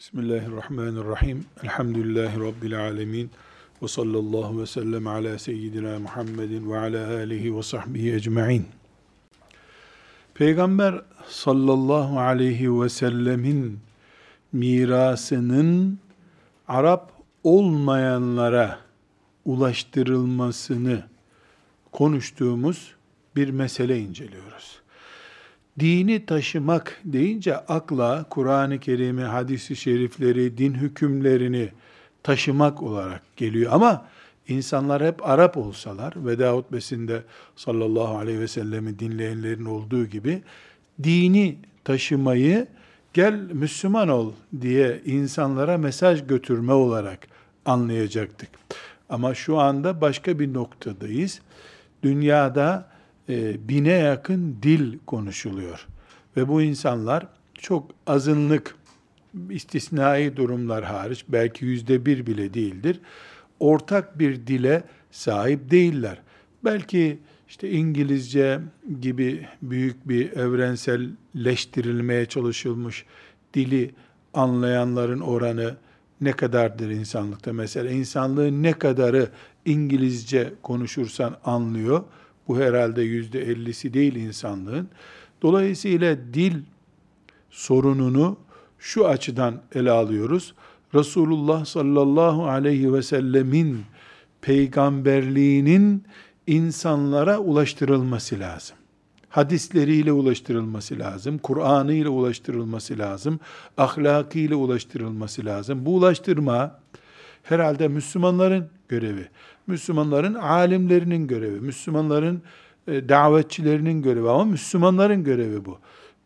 Bismillahirrahmanirrahim. Elhamdülillahi Rabbil alemin. Ve sallallahu ve sellem ala seyyidina Muhammedin ve ala alihi ve sahbihi ecma'in. Peygamber sallallahu aleyhi ve sellemin mirasının Arap olmayanlara ulaştırılmasını konuştuğumuz bir mesele inceliyoruz dini taşımak deyince akla Kur'an-ı Kerim'i, hadisi şerifleri, din hükümlerini taşımak olarak geliyor. Ama insanlar hep Arap olsalar, veda hutbesinde sallallahu aleyhi ve sellemi dinleyenlerin olduğu gibi, dini taşımayı gel Müslüman ol diye insanlara mesaj götürme olarak anlayacaktık. Ama şu anda başka bir noktadayız. Dünyada e, bine yakın dil konuşuluyor. Ve bu insanlar çok azınlık, istisnai durumlar hariç, belki yüzde bir bile değildir, ortak bir dile sahip değiller. Belki işte İngilizce gibi büyük bir evrenselleştirilmeye çalışılmış dili anlayanların oranı ne kadardır insanlıkta? Mesela insanlığın ne kadarı İngilizce konuşursan anlıyor, bu herhalde yüzde ellisi değil insanlığın. Dolayısıyla dil sorununu şu açıdan ele alıyoruz. Resulullah sallallahu aleyhi ve sellemin peygamberliğinin insanlara ulaştırılması lazım. Hadisleriyle ulaştırılması lazım, Kur'an'ı ile ulaştırılması lazım, ahlakıyla ulaştırılması lazım. Bu ulaştırma herhalde Müslümanların görevi. Müslümanların alimlerinin görevi, Müslümanların e, davetçilerinin görevi ama Müslümanların görevi bu.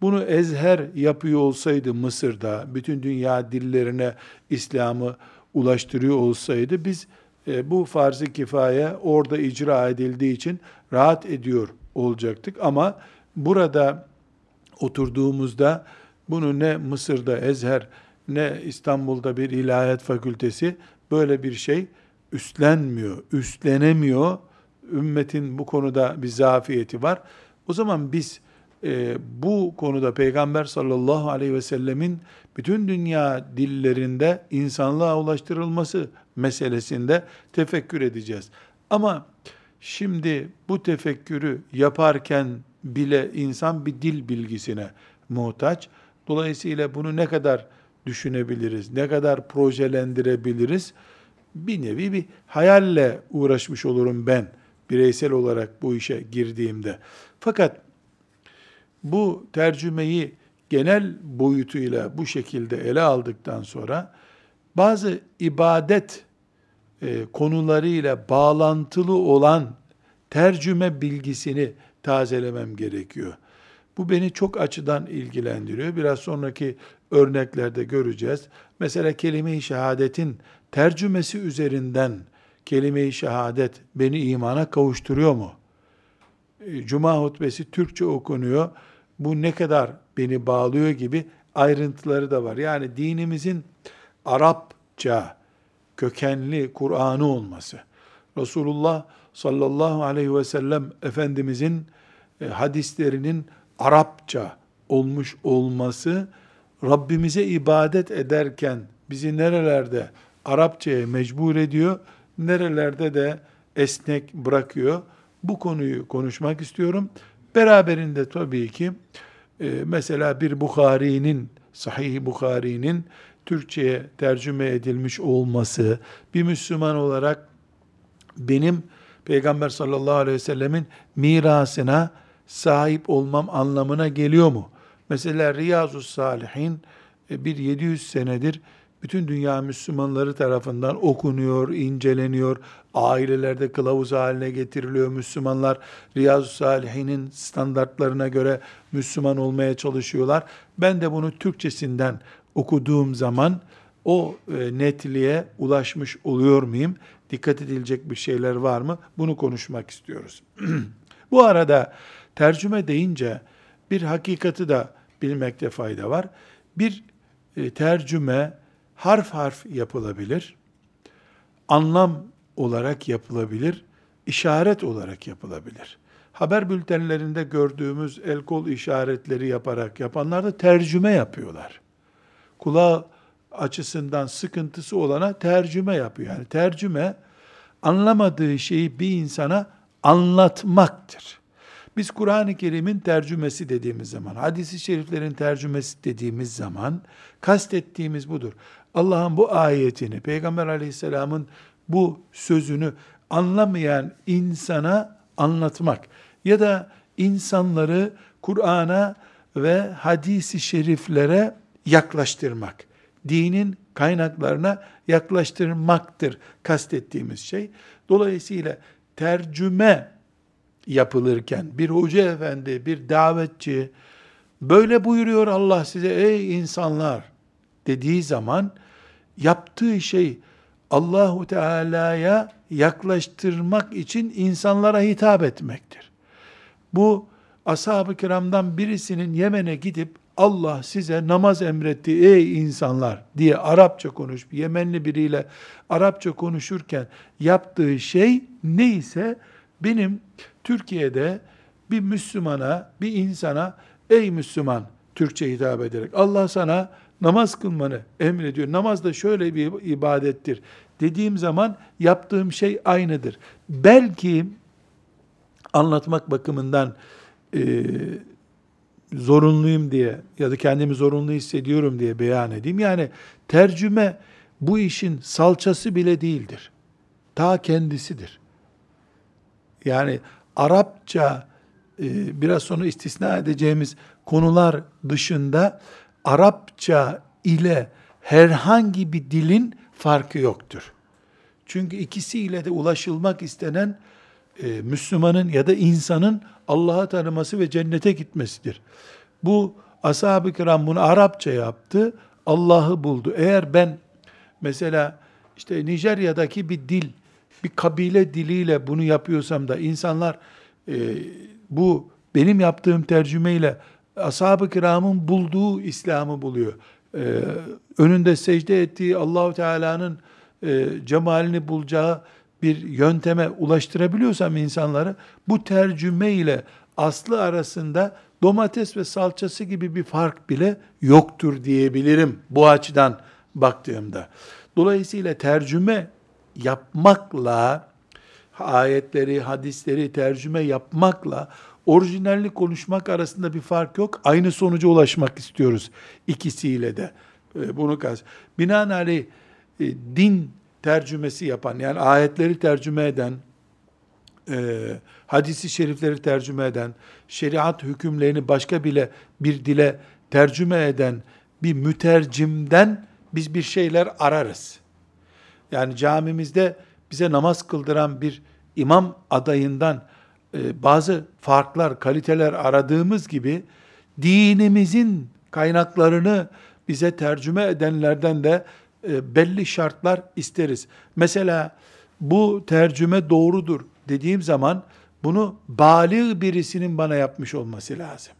Bunu ezher yapıyor olsaydı Mısır'da, bütün dünya dillerine İslam'ı ulaştırıyor olsaydı biz e, bu farz-ı kifaye orada icra edildiği için rahat ediyor olacaktık. Ama burada oturduğumuzda bunu ne Mısır'da Ezher ne İstanbul'da bir ilahiyat fakültesi böyle bir şey üstlenmiyor, üstlenemiyor. Ümmetin bu konuda bir zafiyeti var. O zaman biz e, bu konuda Peygamber sallallahu aleyhi ve sellemin bütün dünya dillerinde insanlığa ulaştırılması meselesinde tefekkür edeceğiz. Ama şimdi bu tefekkürü yaparken bile insan bir dil bilgisine muhtaç. Dolayısıyla bunu ne kadar düşünebiliriz, ne kadar projelendirebiliriz? Bir nevi bir hayalle uğraşmış olurum ben bireysel olarak bu işe girdiğimde. Fakat bu tercümeyi genel boyutuyla bu şekilde ele aldıktan sonra bazı ibadet e, konularıyla bağlantılı olan tercüme bilgisini tazelemem gerekiyor. Bu beni çok açıdan ilgilendiriyor. Biraz sonraki örneklerde göreceğiz. Mesela kelime-i şehadetin tercümesi üzerinden kelime-i şehadet beni imana kavuşturuyor mu? E, Cuma hutbesi Türkçe okunuyor. Bu ne kadar beni bağlıyor gibi ayrıntıları da var. Yani dinimizin Arapça kökenli Kur'an'ı olması. Resulullah sallallahu aleyhi ve sellem Efendimizin e, hadislerinin Arapça olmuş olması Rabbimize ibadet ederken bizi nerelerde Arapçaya mecbur ediyor, nerelerde de esnek bırakıyor. Bu konuyu konuşmak istiyorum. Beraberinde tabii ki e, mesela bir Bukhari'nin, Sahih Bukhari'nin Türkçe'ye tercüme edilmiş olması, bir Müslüman olarak benim Peygamber sallallahu aleyhi ve sellemin mirasına sahip olmam anlamına geliyor mu? Mesela Riyazu Salihin e, bir 700 senedir bütün dünya Müslümanları tarafından okunuyor, inceleniyor, ailelerde kılavuz haline getiriliyor. Müslümanlar Riyazu Salihin'in standartlarına göre Müslüman olmaya çalışıyorlar. Ben de bunu Türkçesinden okuduğum zaman o e, netliğe ulaşmış oluyor muyum? Dikkat edilecek bir şeyler var mı? Bunu konuşmak istiyoruz. Bu arada tercüme deyince bir hakikati da bilmekte fayda var. Bir e, tercüme harf harf yapılabilir, anlam olarak yapılabilir, işaret olarak yapılabilir. Haber bültenlerinde gördüğümüz el kol işaretleri yaparak yapanlar da tercüme yapıyorlar. Kulağa açısından sıkıntısı olana tercüme yapıyor. Yani tercüme anlamadığı şeyi bir insana anlatmaktır. Biz Kur'an-ı Kerim'in tercümesi dediğimiz zaman, hadisi şeriflerin tercümesi dediğimiz zaman kastettiğimiz budur. Allah'ın bu ayetini, Peygamber aleyhisselamın bu sözünü anlamayan insana anlatmak ya da insanları Kur'an'a ve hadisi şeriflere yaklaştırmak. Dinin kaynaklarına yaklaştırmaktır kastettiğimiz şey. Dolayısıyla tercüme yapılırken bir hoca efendi, bir davetçi böyle buyuruyor Allah size ey insanlar dediği zaman yaptığı şey Allahu Teala'ya yaklaştırmak için insanlara hitap etmektir. Bu ashab-ı kiramdan birisinin Yemen'e gidip Allah size namaz emretti ey insanlar diye Arapça konuş, Yemenli biriyle Arapça konuşurken yaptığı şey neyse benim Türkiye'de bir Müslümana, bir insana ey Müslüman Türkçe hitap ederek Allah sana namaz kılmanı emrediyor. Namaz da şöyle bir ibadettir dediğim zaman yaptığım şey aynıdır. Belki anlatmak bakımından e, zorunluyum diye ya da kendimi zorunlu hissediyorum diye beyan edeyim. Yani tercüme bu işin salçası bile değildir. Ta kendisidir. Yani Arapça e, biraz sonra istisna edeceğimiz konular dışında Arapça ile herhangi bir dilin farkı yoktur. Çünkü ikisiyle de ulaşılmak istenen e, Müslümanın ya da insanın Allah'a tanıması ve cennete gitmesidir. Bu ashab-ı kiram bunu Arapça yaptı, Allah'ı buldu. Eğer ben mesela işte Nijerya'daki bir dil, bir kabile diliyle bunu yapıyorsam da insanlar e, bu benim yaptığım tercümeyle ashab-ı kiramın bulduğu İslam'ı buluyor. Ee, önünde secde ettiği Allahu Teala'nın e, cemalini bulacağı bir yönteme ulaştırabiliyorsam insanları bu tercüme ile aslı arasında domates ve salçası gibi bir fark bile yoktur diyebilirim bu açıdan baktığımda. Dolayısıyla tercüme yapmakla ayetleri, hadisleri tercüme yapmakla orijinalli konuşmak arasında bir fark yok. Aynı sonuca ulaşmak istiyoruz ikisiyle de. E, bunu kaz. Binaenaleyh e, din tercümesi yapan, yani ayetleri tercüme eden, e, hadisi şerifleri tercüme eden, şeriat hükümlerini başka bile bir dile tercüme eden bir mütercimden biz bir şeyler ararız. Yani camimizde bize namaz kıldıran bir imam adayından e, bazı farklar, kaliteler aradığımız gibi dinimizin kaynaklarını bize tercüme edenlerden de e, belli şartlar isteriz. Mesela bu tercüme doğrudur dediğim zaman bunu bali birisinin bana yapmış olması lazım.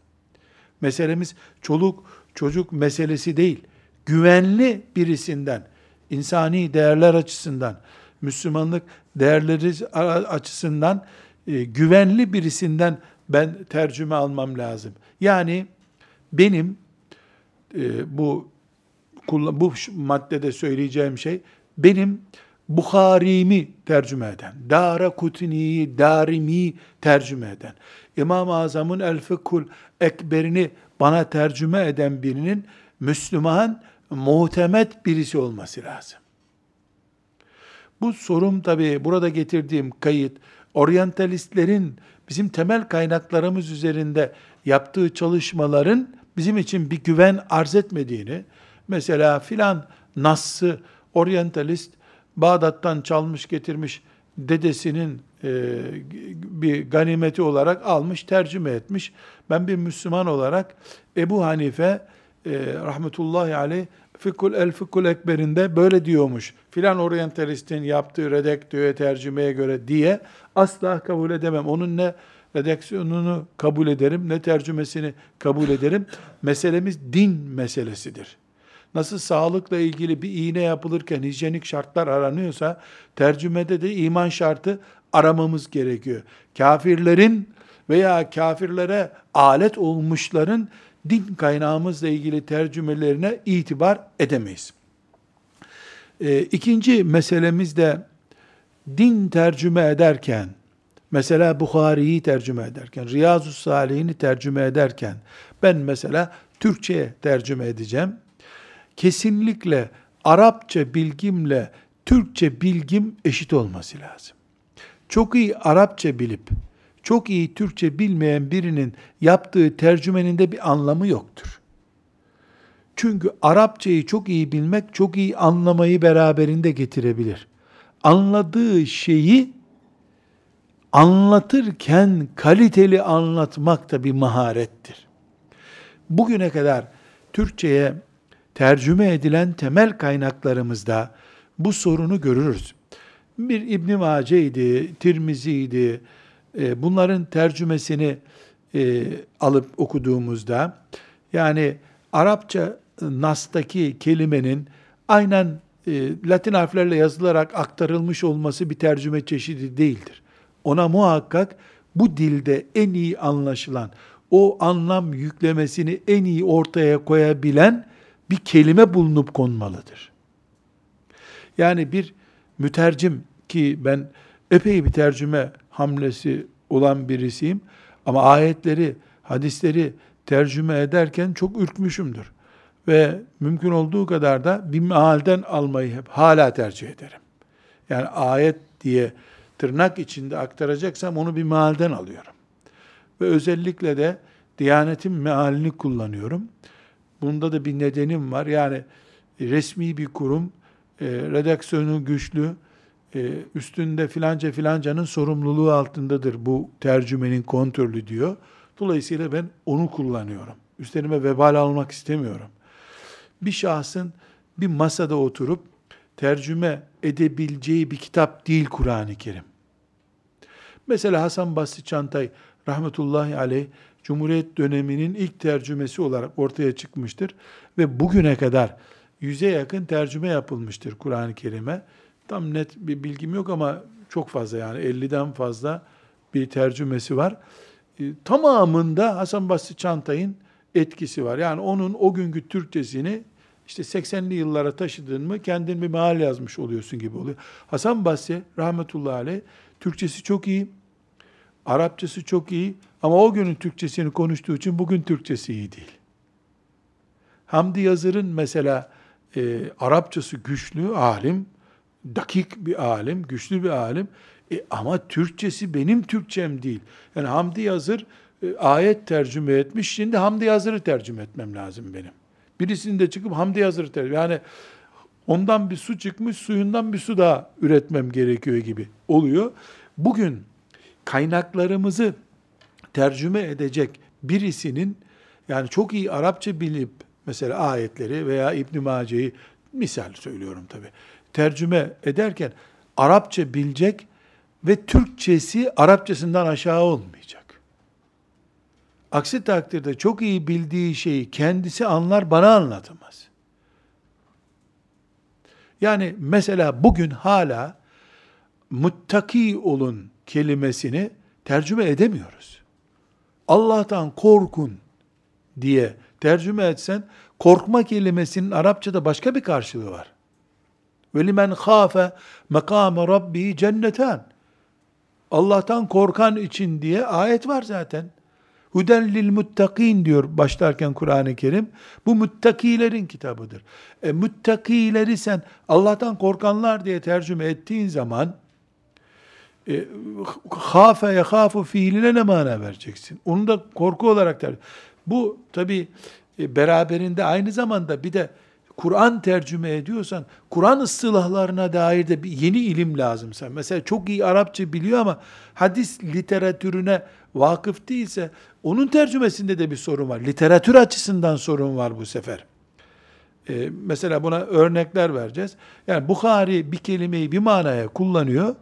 Meselemiz çoluk çocuk meselesi değil. Güvenli birisinden, insani değerler açısından, Müslümanlık değerleri açısından e, güvenli birisinden ben tercüme almam lazım. Yani benim e, bu bu maddede söyleyeceğim şey benim Bukhari'mi tercüme eden, Dara Kutni'yi, Darimi tercüme eden, İmam-ı Azam'ın El Fıkhul Ekber'ini bana tercüme eden birinin Müslüman, muhtemet birisi olması lazım. Bu sorum tabi burada getirdiğim kayıt, oryantalistlerin bizim temel kaynaklarımız üzerinde yaptığı çalışmaların bizim için bir güven arz etmediğini, mesela filan Nas'ı oryantalist Bağdat'tan çalmış getirmiş dedesinin e, bir ganimeti olarak almış, tercüme etmiş. Ben bir Müslüman olarak Ebu Hanife e, rahmetullahi aleyh Fikul el Fikul Ekber'inde böyle diyormuş. Filan oryantalistin yaptığı redaktüye tercümeye göre diye asla kabul edemem. Onun ne redaksiyonunu kabul ederim ne tercümesini kabul ederim. Meselemiz din meselesidir. Nasıl sağlıkla ilgili bir iğne yapılırken hijyenik şartlar aranıyorsa tercümede de iman şartı aramamız gerekiyor. Kafirlerin veya kafirlere alet olmuşların din kaynağımızla ilgili tercümelerine itibar edemeyiz. E, ikinci meselemiz de din tercüme ederken, mesela Bukhari'yi tercüme ederken, Riyazu Salihini tercüme ederken, ben mesela Türkçe'ye tercüme edeceğim. Kesinlikle Arapça bilgimle Türkçe bilgim eşit olması lazım. Çok iyi Arapça bilip, çok iyi Türkçe bilmeyen birinin yaptığı tercümenin de bir anlamı yoktur. Çünkü Arapçayı çok iyi bilmek, çok iyi anlamayı beraberinde getirebilir. Anladığı şeyi anlatırken kaliteli anlatmak da bir maharettir. Bugüne kadar Türkçe'ye tercüme edilen temel kaynaklarımızda bu sorunu görürüz. Bir İbn Mace'ydi, Tirmizi'ydi. E, bunların tercümesini e, alıp okuduğumuzda yani Arapça Nas'taki kelimenin aynen e, Latin harflerle yazılarak aktarılmış olması bir tercüme çeşidi değildir. Ona muhakkak bu dilde en iyi anlaşılan, o anlam yüklemesini en iyi ortaya koyabilen bir kelime bulunup konmalıdır. Yani bir mütercim ki ben epey bir tercüme hamlesi olan birisiyim ama ayetleri, hadisleri tercüme ederken çok ürkmüşümdür. Ve mümkün olduğu kadar da bir mealden almayı hep hala tercih ederim. Yani ayet diye tırnak içinde aktaracaksam onu bir mealden alıyorum. Ve özellikle de Diyanetin mealini kullanıyorum. Bunda da bir nedenim var. Yani resmi bir kurum, e, redaksiyonu güçlü, üstünde filanca filancanın sorumluluğu altındadır bu tercümenin kontrolü diyor. Dolayısıyla ben onu kullanıyorum. Üstlerime vebal almak istemiyorum. Bir şahsın bir masada oturup tercüme edebileceği bir kitap değil Kur'an-ı Kerim. Mesela Hasan Basri Çantay rahmetullahi aleyh Cumhuriyet döneminin ilk tercümesi olarak ortaya çıkmıştır ve bugüne kadar yüze yakın tercüme yapılmıştır Kur'an-ı Kerim'e. Tam net bir bilgim yok ama çok fazla yani 50'den fazla bir tercümesi var. E, tamamında Hasan Basri Çantay'ın etkisi var. Yani onun o günkü Türkçesini işte 80'li yıllara taşıdın mı kendin bir meal yazmış oluyorsun gibi oluyor. Hasan Basri rahmetullahi aleyh Türkçesi çok iyi, Arapçası çok iyi ama o günün Türkçesini konuştuğu için bugün Türkçesi iyi değil. Hamdi Yazır'ın mesela e, Arapçası güçlü alim, dakik bir alim, güçlü bir alim. E, ama Türkçesi benim Türkçem değil. Yani Hamdi Yazır e, ayet tercüme etmiş. Şimdi Hamdi Yazır'ı tercüme etmem lazım benim. Birisini de çıkıp Hamdi Yazır'ı tercüme. Yani ondan bir su çıkmış, suyundan bir su daha üretmem gerekiyor gibi oluyor. Bugün kaynaklarımızı tercüme edecek birisinin yani çok iyi Arapça bilip mesela ayetleri veya İbn Mace'yi misal söylüyorum tabi. Tercüme ederken Arapça bilecek ve Türkçesi Arapçasından aşağı olmayacak. Aksi takdirde çok iyi bildiği şeyi kendisi anlar bana anlatamaz. Yani mesela bugün hala muttaki olun kelimesini tercüme edemiyoruz. Allah'tan korkun diye tercüme etsen korkma kelimesinin Arapçada başka bir karşılığı var. Ve limen khafe makame rabbi cennetan. Allah'tan korkan için diye ayet var zaten. Huden lil muttakin diyor başlarken Kur'an-ı Kerim. Bu muttakilerin kitabıdır. E, muttakileri sen Allah'tan korkanlar diye tercüme ettiğin zaman e, hafe yehafu fiiline ne mana vereceksin? Onu da korku olarak der. Bu tabi e, beraberinde aynı zamanda bir de Kur'an tercüme ediyorsan, Kur'an ıstılahlarına dair de bir yeni ilim lazım sen. Mesela çok iyi Arapça biliyor ama hadis literatürüne vakıf değilse, onun tercümesinde de bir sorun var. Literatür açısından sorun var bu sefer. Ee, mesela buna örnekler vereceğiz. Yani Bukhari bir kelimeyi bir manaya kullanıyor,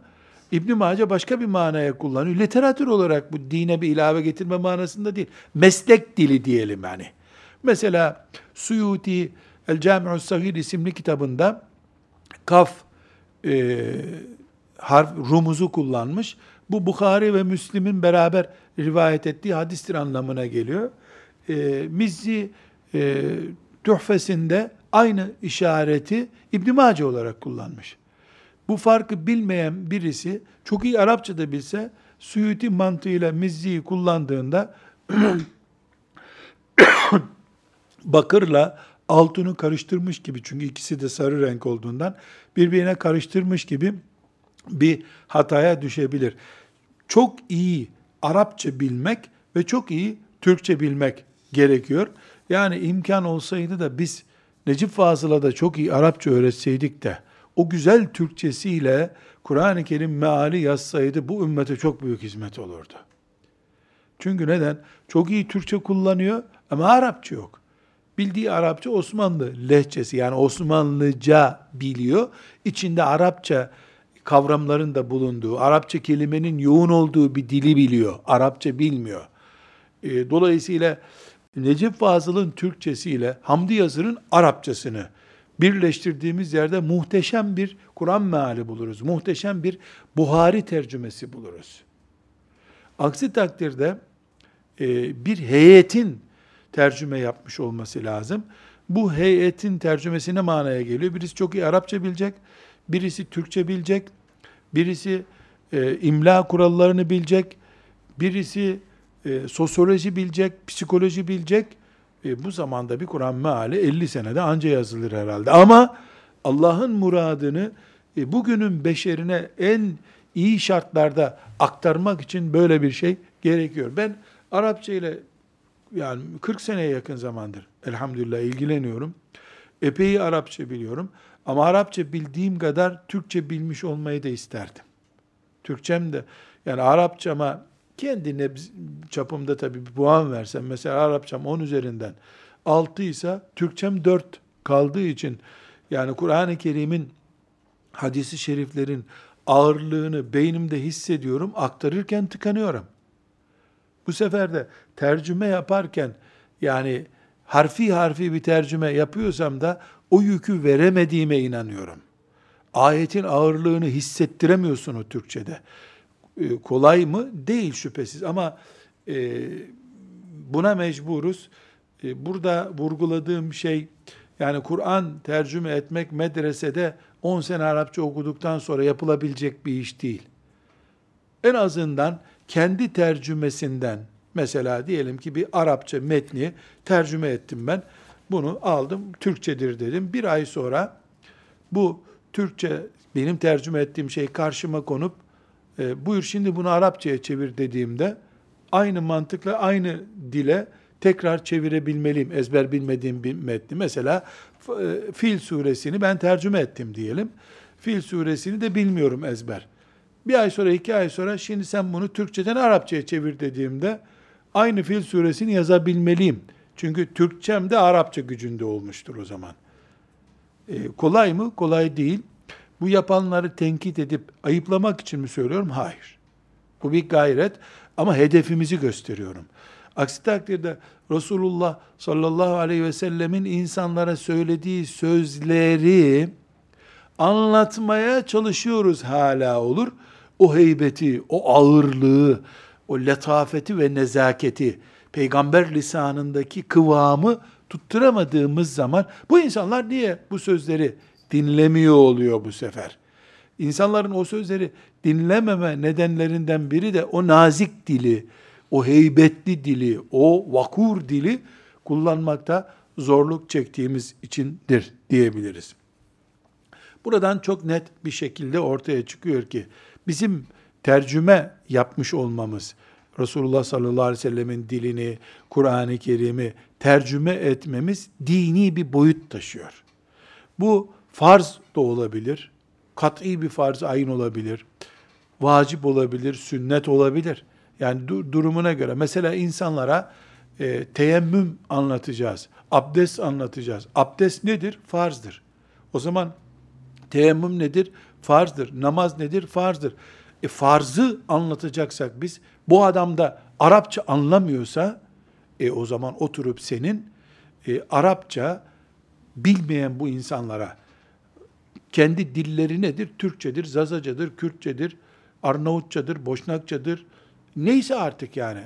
İbn Mace başka bir manaya kullanıyor. Literatür olarak bu dine bir ilave getirme manasında değil. Meslek dili diyelim yani. Mesela Suyuti El Cami'u Sahir isimli kitabında kaf e, harf rumuzu kullanmış. Bu Bukhari ve Müslim'in beraber rivayet ettiği hadistir anlamına geliyor. E, Mizzi e, Tuhfesinde aynı işareti İbn Mace olarak kullanmış. Bu farkı bilmeyen birisi çok iyi Arapça da bilse Suyuti mantığıyla Mizzi'yi kullandığında bakırla altını karıştırmış gibi çünkü ikisi de sarı renk olduğundan birbirine karıştırmış gibi bir hataya düşebilir. Çok iyi Arapça bilmek ve çok iyi Türkçe bilmek gerekiyor. Yani imkan olsaydı da biz Necip Fazıl'a da çok iyi Arapça öğretseydik de o güzel Türkçesiyle Kur'an-ı Kerim meali yazsaydı bu ümmete çok büyük hizmet olurdu. Çünkü neden? Çok iyi Türkçe kullanıyor ama Arapça yok. Bildiği Arapça Osmanlı lehçesi yani Osmanlıca biliyor. İçinde Arapça kavramların da bulunduğu, Arapça kelimenin yoğun olduğu bir dili biliyor. Arapça bilmiyor. E, dolayısıyla Necip Fazıl'ın Türkçesiyle Hamdi Yazır'ın Arapçasını birleştirdiğimiz yerde muhteşem bir Kur'an meali buluruz. Muhteşem bir Buhari tercümesi buluruz. Aksi takdirde e, bir heyetin tercüme yapmış olması lazım. Bu heyetin tercümesi ne manaya geliyor? Birisi çok iyi Arapça bilecek, birisi Türkçe bilecek, birisi e, imla kurallarını bilecek, birisi e, sosyoloji bilecek, psikoloji bilecek. E, bu zamanda bir Kur'an meali 50 senede anca yazılır herhalde. Ama Allah'ın muradını e, bugünün beşerine en iyi şartlarda aktarmak için böyle bir şey gerekiyor. Ben Arapça ile yani 40 seneye yakın zamandır elhamdülillah ilgileniyorum. Epey Arapça biliyorum. Ama Arapça bildiğim kadar Türkçe bilmiş olmayı da isterdim. Türkçem de yani Arapçama kendi çapımda tabii bir puan versem mesela Arapçam 10 üzerinden 6 ise Türkçem 4 kaldığı için yani Kur'an-ı Kerim'in hadisi şeriflerin ağırlığını beynimde hissediyorum, aktarırken tıkanıyorum. Bu sefer de tercüme yaparken yani harfi harfi bir tercüme yapıyorsam da o yükü veremediğime inanıyorum. Ayetin ağırlığını hissettiremiyorsun o Türkçe'de. Ee, kolay mı? Değil şüphesiz ama e, buna mecburuz. E, burada vurguladığım şey yani Kur'an tercüme etmek medresede 10 sene Arapça okuduktan sonra yapılabilecek bir iş değil. En azından kendi tercümesinden mesela diyelim ki bir Arapça metni tercüme ettim ben. Bunu aldım Türkçedir dedim. Bir ay sonra bu Türkçe benim tercüme ettiğim şey karşıma konup e, buyur şimdi bunu Arapçaya çevir dediğimde aynı mantıkla aynı dile tekrar çevirebilmeliyim. Ezber bilmediğim bir metni. Mesela e, Fil suresini ben tercüme ettim diyelim. Fil suresini de bilmiyorum ezber. Bir ay sonra, iki ay sonra şimdi sen bunu Türkçeden Arapçaya çevir dediğimde aynı Fil suresini yazabilmeliyim. Çünkü Türkçem de Arapça gücünde olmuştur o zaman. E, kolay mı? Kolay değil. Bu yapanları tenkit edip ayıplamak için mi söylüyorum? Hayır. Bu bir gayret ama hedefimizi gösteriyorum. Aksi takdirde Resulullah sallallahu aleyhi ve sellemin insanlara söylediği sözleri anlatmaya çalışıyoruz hala olur. O heybeti, o ağırlığı, o letafeti ve nezaketi, peygamber lisanındaki kıvamı tutturamadığımız zaman bu insanlar niye bu sözleri dinlemiyor oluyor bu sefer? İnsanların o sözleri dinlememe nedenlerinden biri de o nazik dili, o heybetli dili, o vakur dili kullanmakta zorluk çektiğimiz içindir diyebiliriz. Buradan çok net bir şekilde ortaya çıkıyor ki bizim tercüme yapmış olmamız, Resulullah sallallahu aleyhi ve sellemin dilini, Kur'an-ı Kerim'i tercüme etmemiz dini bir boyut taşıyor. Bu farz da olabilir, kat'i bir farz ayın olabilir, vacip olabilir, sünnet olabilir. Yani du- durumuna göre. Mesela insanlara e, teyemmüm anlatacağız, abdest anlatacağız. Abdest nedir? Farzdır. O zaman teyemmüm nedir? Farzdır. Namaz nedir? Farzdır. E farzı anlatacaksak biz, bu adam da Arapça anlamıyorsa, e o zaman oturup senin e, Arapça bilmeyen bu insanlara kendi dilleri nedir? Türkçedir, Zazacadır, Kürtçedir, Arnavutçadır, Boşnakçadır, neyse artık yani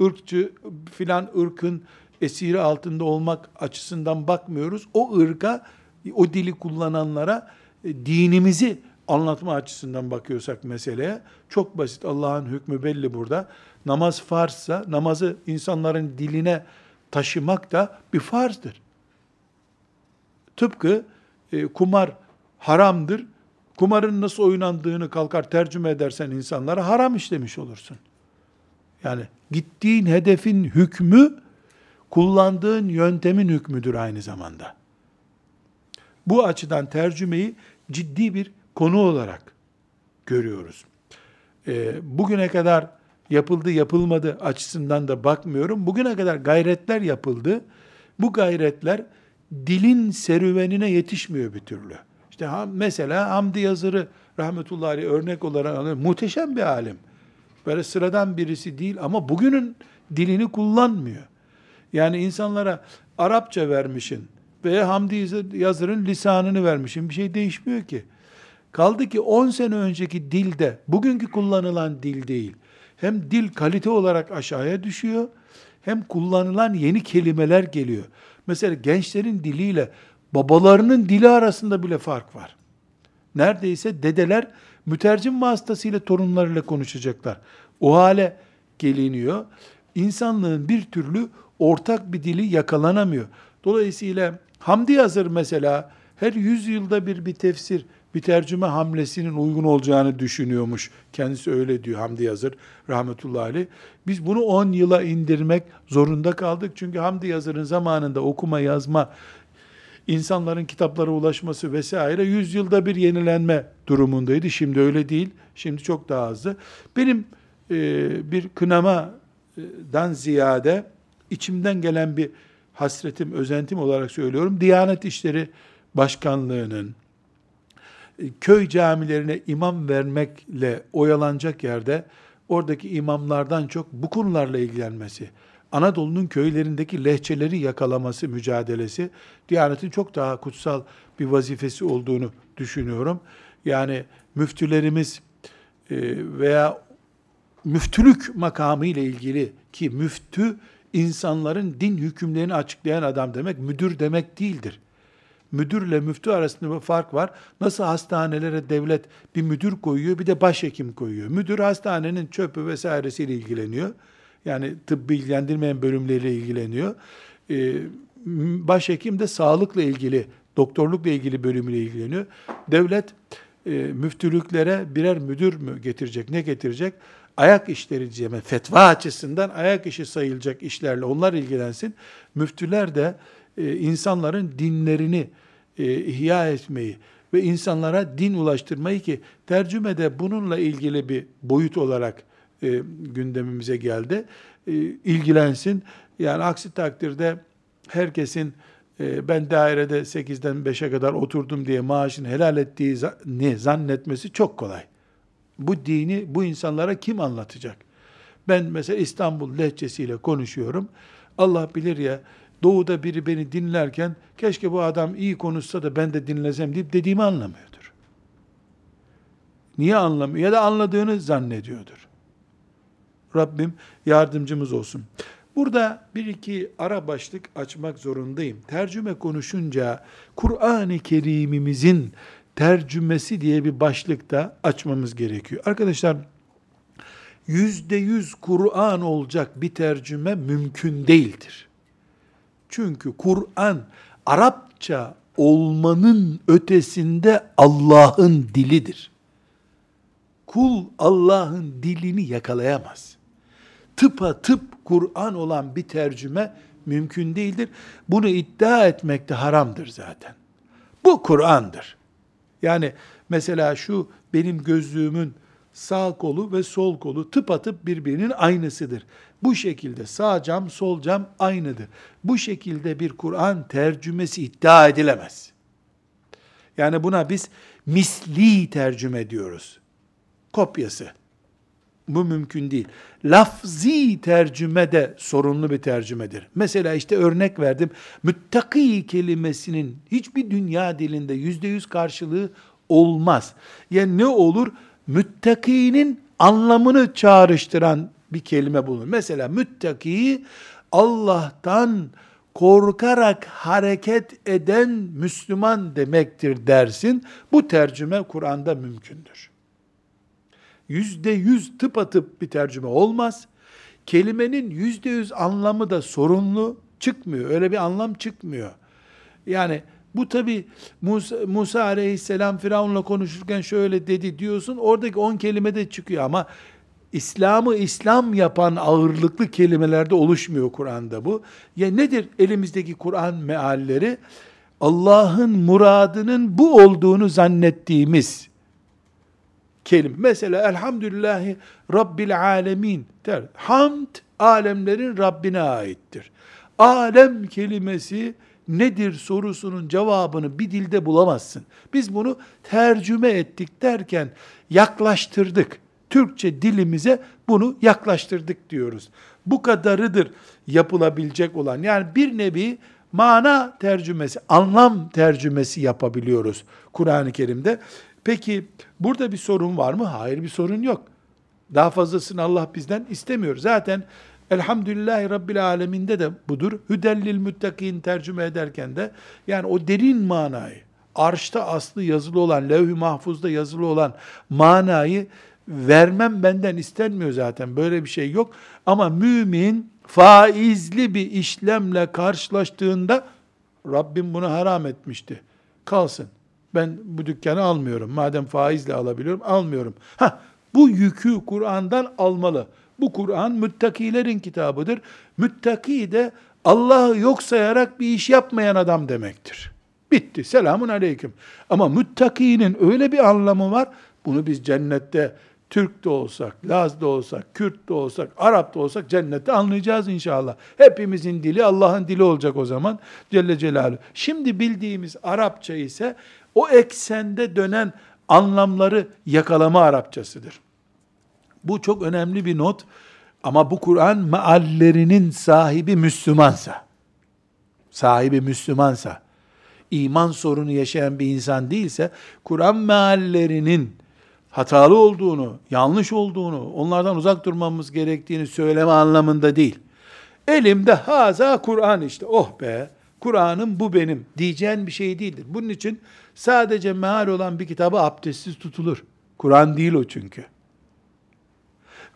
ırkçı filan ırkın esiri altında olmak açısından bakmıyoruz. O ırka, o dili kullananlara e, dinimizi anlatma açısından bakıyorsak meseleye çok basit. Allah'ın hükmü belli burada. Namaz farzsa namazı insanların diline taşımak da bir farzdır. Tıpkı e, kumar haramdır. Kumarın nasıl oynandığını kalkar tercüme edersen insanlara haram işlemiş olursun. Yani gittiğin hedefin hükmü kullandığın yöntemin hükmüdür aynı zamanda. Bu açıdan tercümeyi ciddi bir konu olarak görüyoruz. E, bugüne kadar yapıldı yapılmadı açısından da bakmıyorum. Bugüne kadar gayretler yapıldı. Bu gayretler dilin serüvenine yetişmiyor bir türlü. İşte mesela Hamdi Yazır'ı rahmetullahi örnek olarak alır. Muhteşem bir alim. Böyle sıradan birisi değil ama bugünün dilini kullanmıyor. Yani insanlara Arapça vermişin veya Hamdi Yazır'ın lisanını vermişin bir şey değişmiyor ki. Kaldı ki 10 sene önceki dilde bugünkü kullanılan dil değil. Hem dil kalite olarak aşağıya düşüyor hem kullanılan yeni kelimeler geliyor. Mesela gençlerin diliyle babalarının dili arasında bile fark var. Neredeyse dedeler mütercim vasıtasıyla torunlarıyla konuşacaklar. O hale geliniyor. İnsanlığın bir türlü ortak bir dili yakalanamıyor. Dolayısıyla Hamdi Yazır mesela her yüzyılda bir bir tefsir, bir tercüme hamlesinin uygun olacağını düşünüyormuş. Kendisi öyle diyor Hamdi Yazır rahmetullahi aleyh. Biz bunu 10 yıla indirmek zorunda kaldık. Çünkü Hamdi Yazır'ın zamanında okuma yazma, insanların kitaplara ulaşması vesaire 100 yılda bir yenilenme durumundaydı. Şimdi öyle değil. Şimdi çok daha hızlı. Benim e, bir kınamadan ziyade içimden gelen bir hasretim, özentim olarak söylüyorum. Diyanet İşleri Başkanlığı'nın, köy camilerine imam vermekle oyalanacak yerde oradaki imamlardan çok bu konularla ilgilenmesi, Anadolu'nun köylerindeki lehçeleri yakalaması mücadelesi Diyanet'in çok daha kutsal bir vazifesi olduğunu düşünüyorum. Yani müftülerimiz e, veya müftülük makamı ile ilgili ki müftü insanların din hükümlerini açıklayan adam demek, müdür demek değildir müdürle müftü arasında bir fark var. Nasıl hastanelere devlet bir müdür koyuyor bir de başhekim koyuyor. Müdür hastanenin çöpü vesairesiyle ilgileniyor. Yani tıbbi ilgilendirmeyen bölümleriyle ilgileniyor. Ee, başhekim de sağlıkla ilgili, doktorlukla ilgili bölümüyle ilgileniyor. Devlet e, müftülüklere birer müdür mü getirecek, ne getirecek? Ayak işleri diyeceğim, fetva açısından ayak işi sayılacak işlerle onlar ilgilensin. Müftüler de e, insanların dinlerini e, ihya etmeyi ve insanlara din ulaştırmayı ki tercümede bununla ilgili bir boyut olarak e, gündemimize geldi. E, ilgilensin. Yani aksi takdirde herkesin e, ben dairede 8'den 5'e kadar oturdum diye maaşını helal ettiğini zannetmesi çok kolay. Bu dini bu insanlara kim anlatacak? Ben mesela İstanbul lehçesiyle konuşuyorum. Allah bilir ya doğuda biri beni dinlerken keşke bu adam iyi konuşsa da ben de dinlesem deyip dediğimi anlamıyordur. Niye anlamıyor? Ya da anladığını zannediyordur. Rabbim yardımcımız olsun. Burada bir iki ara başlık açmak zorundayım. Tercüme konuşunca Kur'an-ı Kerim'imizin tercümesi diye bir başlıkta açmamız gerekiyor. Arkadaşlar yüzde yüz Kur'an olacak bir tercüme mümkün değildir. Çünkü Kur'an Arapça olmanın ötesinde Allah'ın dilidir. Kul Allah'ın dilini yakalayamaz. Tıpa tıp Kur'an olan bir tercüme mümkün değildir. Bunu iddia etmek de haramdır zaten. Bu Kur'an'dır. Yani mesela şu benim gözlüğümün sağ kolu ve sol kolu tıpatıp birbirinin aynısıdır. Bu şekilde sağ cam, sol cam aynıdır. Bu şekilde bir Kur'an tercümesi iddia edilemez. Yani buna biz misli tercüme diyoruz. Kopyası. Bu mümkün değil. Lafzi tercüme de sorunlu bir tercümedir. Mesela işte örnek verdim. Müttaki kelimesinin hiçbir dünya dilinde yüzde yüz karşılığı olmaz. Yani ne olur? Müttakinin anlamını çağrıştıran bir kelime bulunur. Mesela müttaki Allah'tan korkarak hareket eden Müslüman demektir dersin. Bu tercüme Kur'an'da mümkündür. Yüzde yüz tıpatıp bir tercüme olmaz. Kelimenin yüzde yüz anlamı da sorunlu çıkmıyor. Öyle bir anlam çıkmıyor. Yani bu tabi Musa, Musa aleyhisselam Firavun'la konuşurken şöyle dedi diyorsun. Oradaki on kelime de çıkıyor ama İslam'ı İslam yapan ağırlıklı kelimelerde oluşmuyor Kur'an'da bu. Ya nedir elimizdeki Kur'an mealleri? Allah'ın muradının bu olduğunu zannettiğimiz kelime. Mesela elhamdülillahi rabbil alemin der. Hamd alemlerin Rabbine aittir. Alem kelimesi nedir sorusunun cevabını bir dilde bulamazsın. Biz bunu tercüme ettik derken yaklaştırdık. Türkçe dilimize bunu yaklaştırdık diyoruz. Bu kadarıdır yapılabilecek olan. Yani bir nevi mana tercümesi, anlam tercümesi yapabiliyoruz Kur'an-ı Kerim'de. Peki burada bir sorun var mı? Hayır bir sorun yok. Daha fazlasını Allah bizden istemiyor. Zaten Elhamdülillahi Rabbil Aleminde de budur. Hüdellil müttakin tercüme ederken de yani o derin manayı, arşta aslı yazılı olan, levh-i mahfuzda yazılı olan manayı vermem benden istenmiyor zaten. Böyle bir şey yok. Ama mümin faizli bir işlemle karşılaştığında Rabbim bunu haram etmişti. Kalsın. Ben bu dükkanı almıyorum. Madem faizle alabiliyorum, almıyorum. Ha, bu yükü Kur'an'dan almalı. Bu Kur'an müttakilerin kitabıdır. Müttaki de Allah'ı yok sayarak bir iş yapmayan adam demektir. Bitti. Selamun aleyküm. Ama müttakinin öyle bir anlamı var. Bunu biz cennette Türk de olsak, Laz da olsak, Kürt de olsak, Arap da olsak cennette anlayacağız inşallah. Hepimizin dili Allah'ın dili olacak o zaman Celle Celaluhu. Şimdi bildiğimiz Arapça ise o eksende dönen anlamları yakalama Arapçasıdır. Bu çok önemli bir not. Ama bu Kur'an meallerinin sahibi Müslümansa, sahibi Müslümansa, iman sorunu yaşayan bir insan değilse, Kur'an meallerinin hatalı olduğunu, yanlış olduğunu, onlardan uzak durmamız gerektiğini söyleme anlamında değil. Elimde haza Kur'an işte, oh be, Kur'an'ım bu benim diyeceğin bir şey değildir. Bunun için sadece meal olan bir kitabı abdestsiz tutulur. Kur'an değil o çünkü.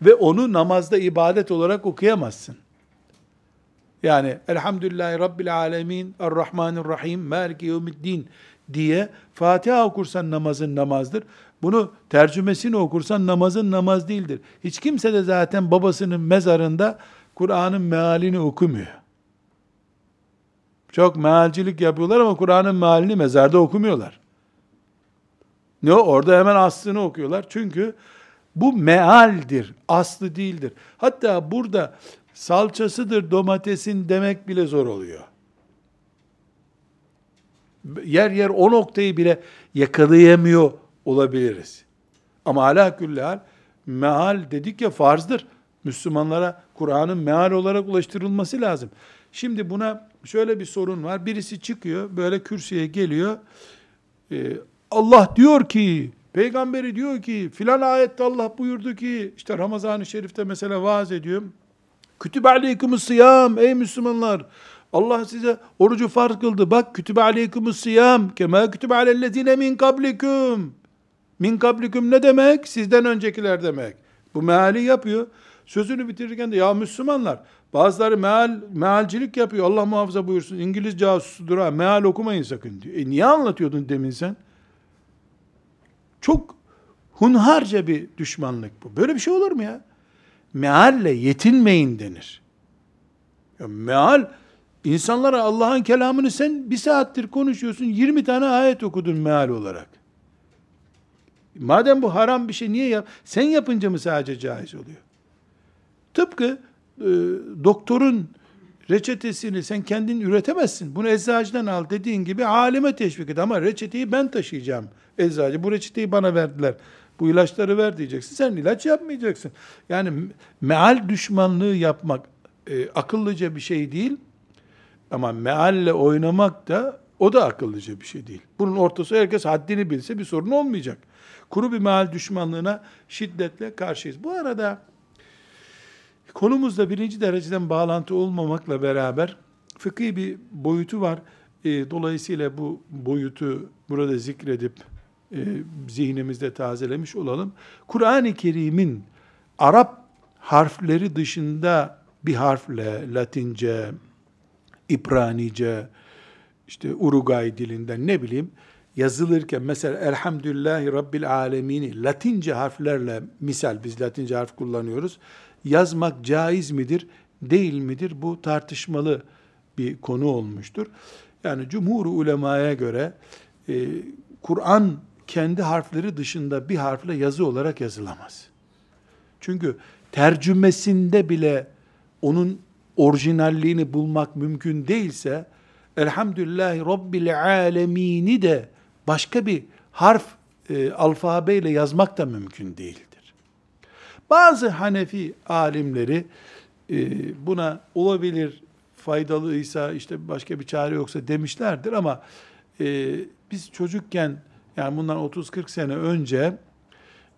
Ve onu namazda ibadet olarak okuyamazsın. Yani Elhamdülillahi Rabbil Alemin, Errahmanirrahim, Maliki Yevmiddin diye Fatiha okursan namazın namazdır. Bunu tercümesini okursan namazın namaz değildir. Hiç kimse de zaten babasının mezarında Kur'an'ın mealini okumuyor. Çok mealcilik yapıyorlar ama Kur'an'ın mealini mezarda okumuyorlar. Ne orada hemen aslını okuyorlar. Çünkü bu mealdir, aslı değildir. Hatta burada salçasıdır domatesin demek bile zor oluyor. Yer yer o noktayı bile yakalayamıyor olabiliriz. Ama ala küllehal meal dedik ya farzdır. Müslümanlara Kur'an'ın meal olarak ulaştırılması lazım. Şimdi buna şöyle bir sorun var. Birisi çıkıyor, böyle kürsüye geliyor. Ee, Allah diyor ki, peygamberi diyor ki, filan ayette Allah buyurdu ki, işte Ramazan-ı Şerif'te mesela vaaz ediyor. Kütübe aleykumus sıyam, ey Müslümanlar, Allah size orucu farz kıldı. Bak kütübe aleykumus sıyam, kema kütübe alellezine min kablikum. Min kablikum ne demek? Sizden öncekiler demek. Bu meali yapıyor. Sözünü bitirirken de ya Müslümanlar bazıları meal, mealcilik yapıyor. Allah muhafaza buyursun. İngiliz casusudur ha. Meal okumayın sakın diyor. E niye anlatıyordun demin sen? Çok hunharca bir düşmanlık bu. Böyle bir şey olur mu ya? Mealle yetinmeyin denir. Ya meal insanlara Allah'ın kelamını sen bir saattir konuşuyorsun. 20 tane ayet okudun meal olarak. Madem bu haram bir şey niye yap? Sen yapınca mı sadece caiz oluyor? Tıpkı e, doktorun reçetesini sen kendin üretemezsin. Bunu eczacıdan al dediğin gibi alime teşvik et. Ama reçeteyi ben taşıyacağım. Eczacı bu reçeteyi bana verdiler. Bu ilaçları ver diyeceksin. Sen ilaç yapmayacaksın. Yani meal düşmanlığı yapmak e, akıllıca bir şey değil. Ama mealle oynamak da o da akıllıca bir şey değil. Bunun ortası herkes haddini bilse bir sorun olmayacak kuru bir meal düşmanlığına şiddetle karşıyız. Bu arada Konumuzda birinci dereceden bağlantı olmamakla beraber fıkhi bir boyutu var. E, dolayısıyla bu boyutu burada zikredip e, zihnimizde tazelemiş olalım. Kur'an-ı Kerim'in Arap harfleri dışında bir harfle Latince, İbranice, işte Uruguay dilinden ne bileyim yazılırken mesela Elhamdülillahi Rabbil Alemini Latince harflerle misal biz Latince harf kullanıyoruz. Yazmak caiz midir, değil midir? Bu tartışmalı bir konu olmuştur. Yani cumhur ulemaya göre e, Kur'an kendi harfleri dışında bir harfle yazı olarak yazılamaz. Çünkü tercümesinde bile onun orijinalliğini bulmak mümkün değilse Elhamdülillahi Rabbil Alemini de başka bir harf e, alfabeyle yazmak da mümkün değildir. Bazı Hanefi alimleri e, buna olabilir faydalıysa işte başka bir çare yoksa demişlerdir ama e, biz çocukken yani bundan 30-40 sene önce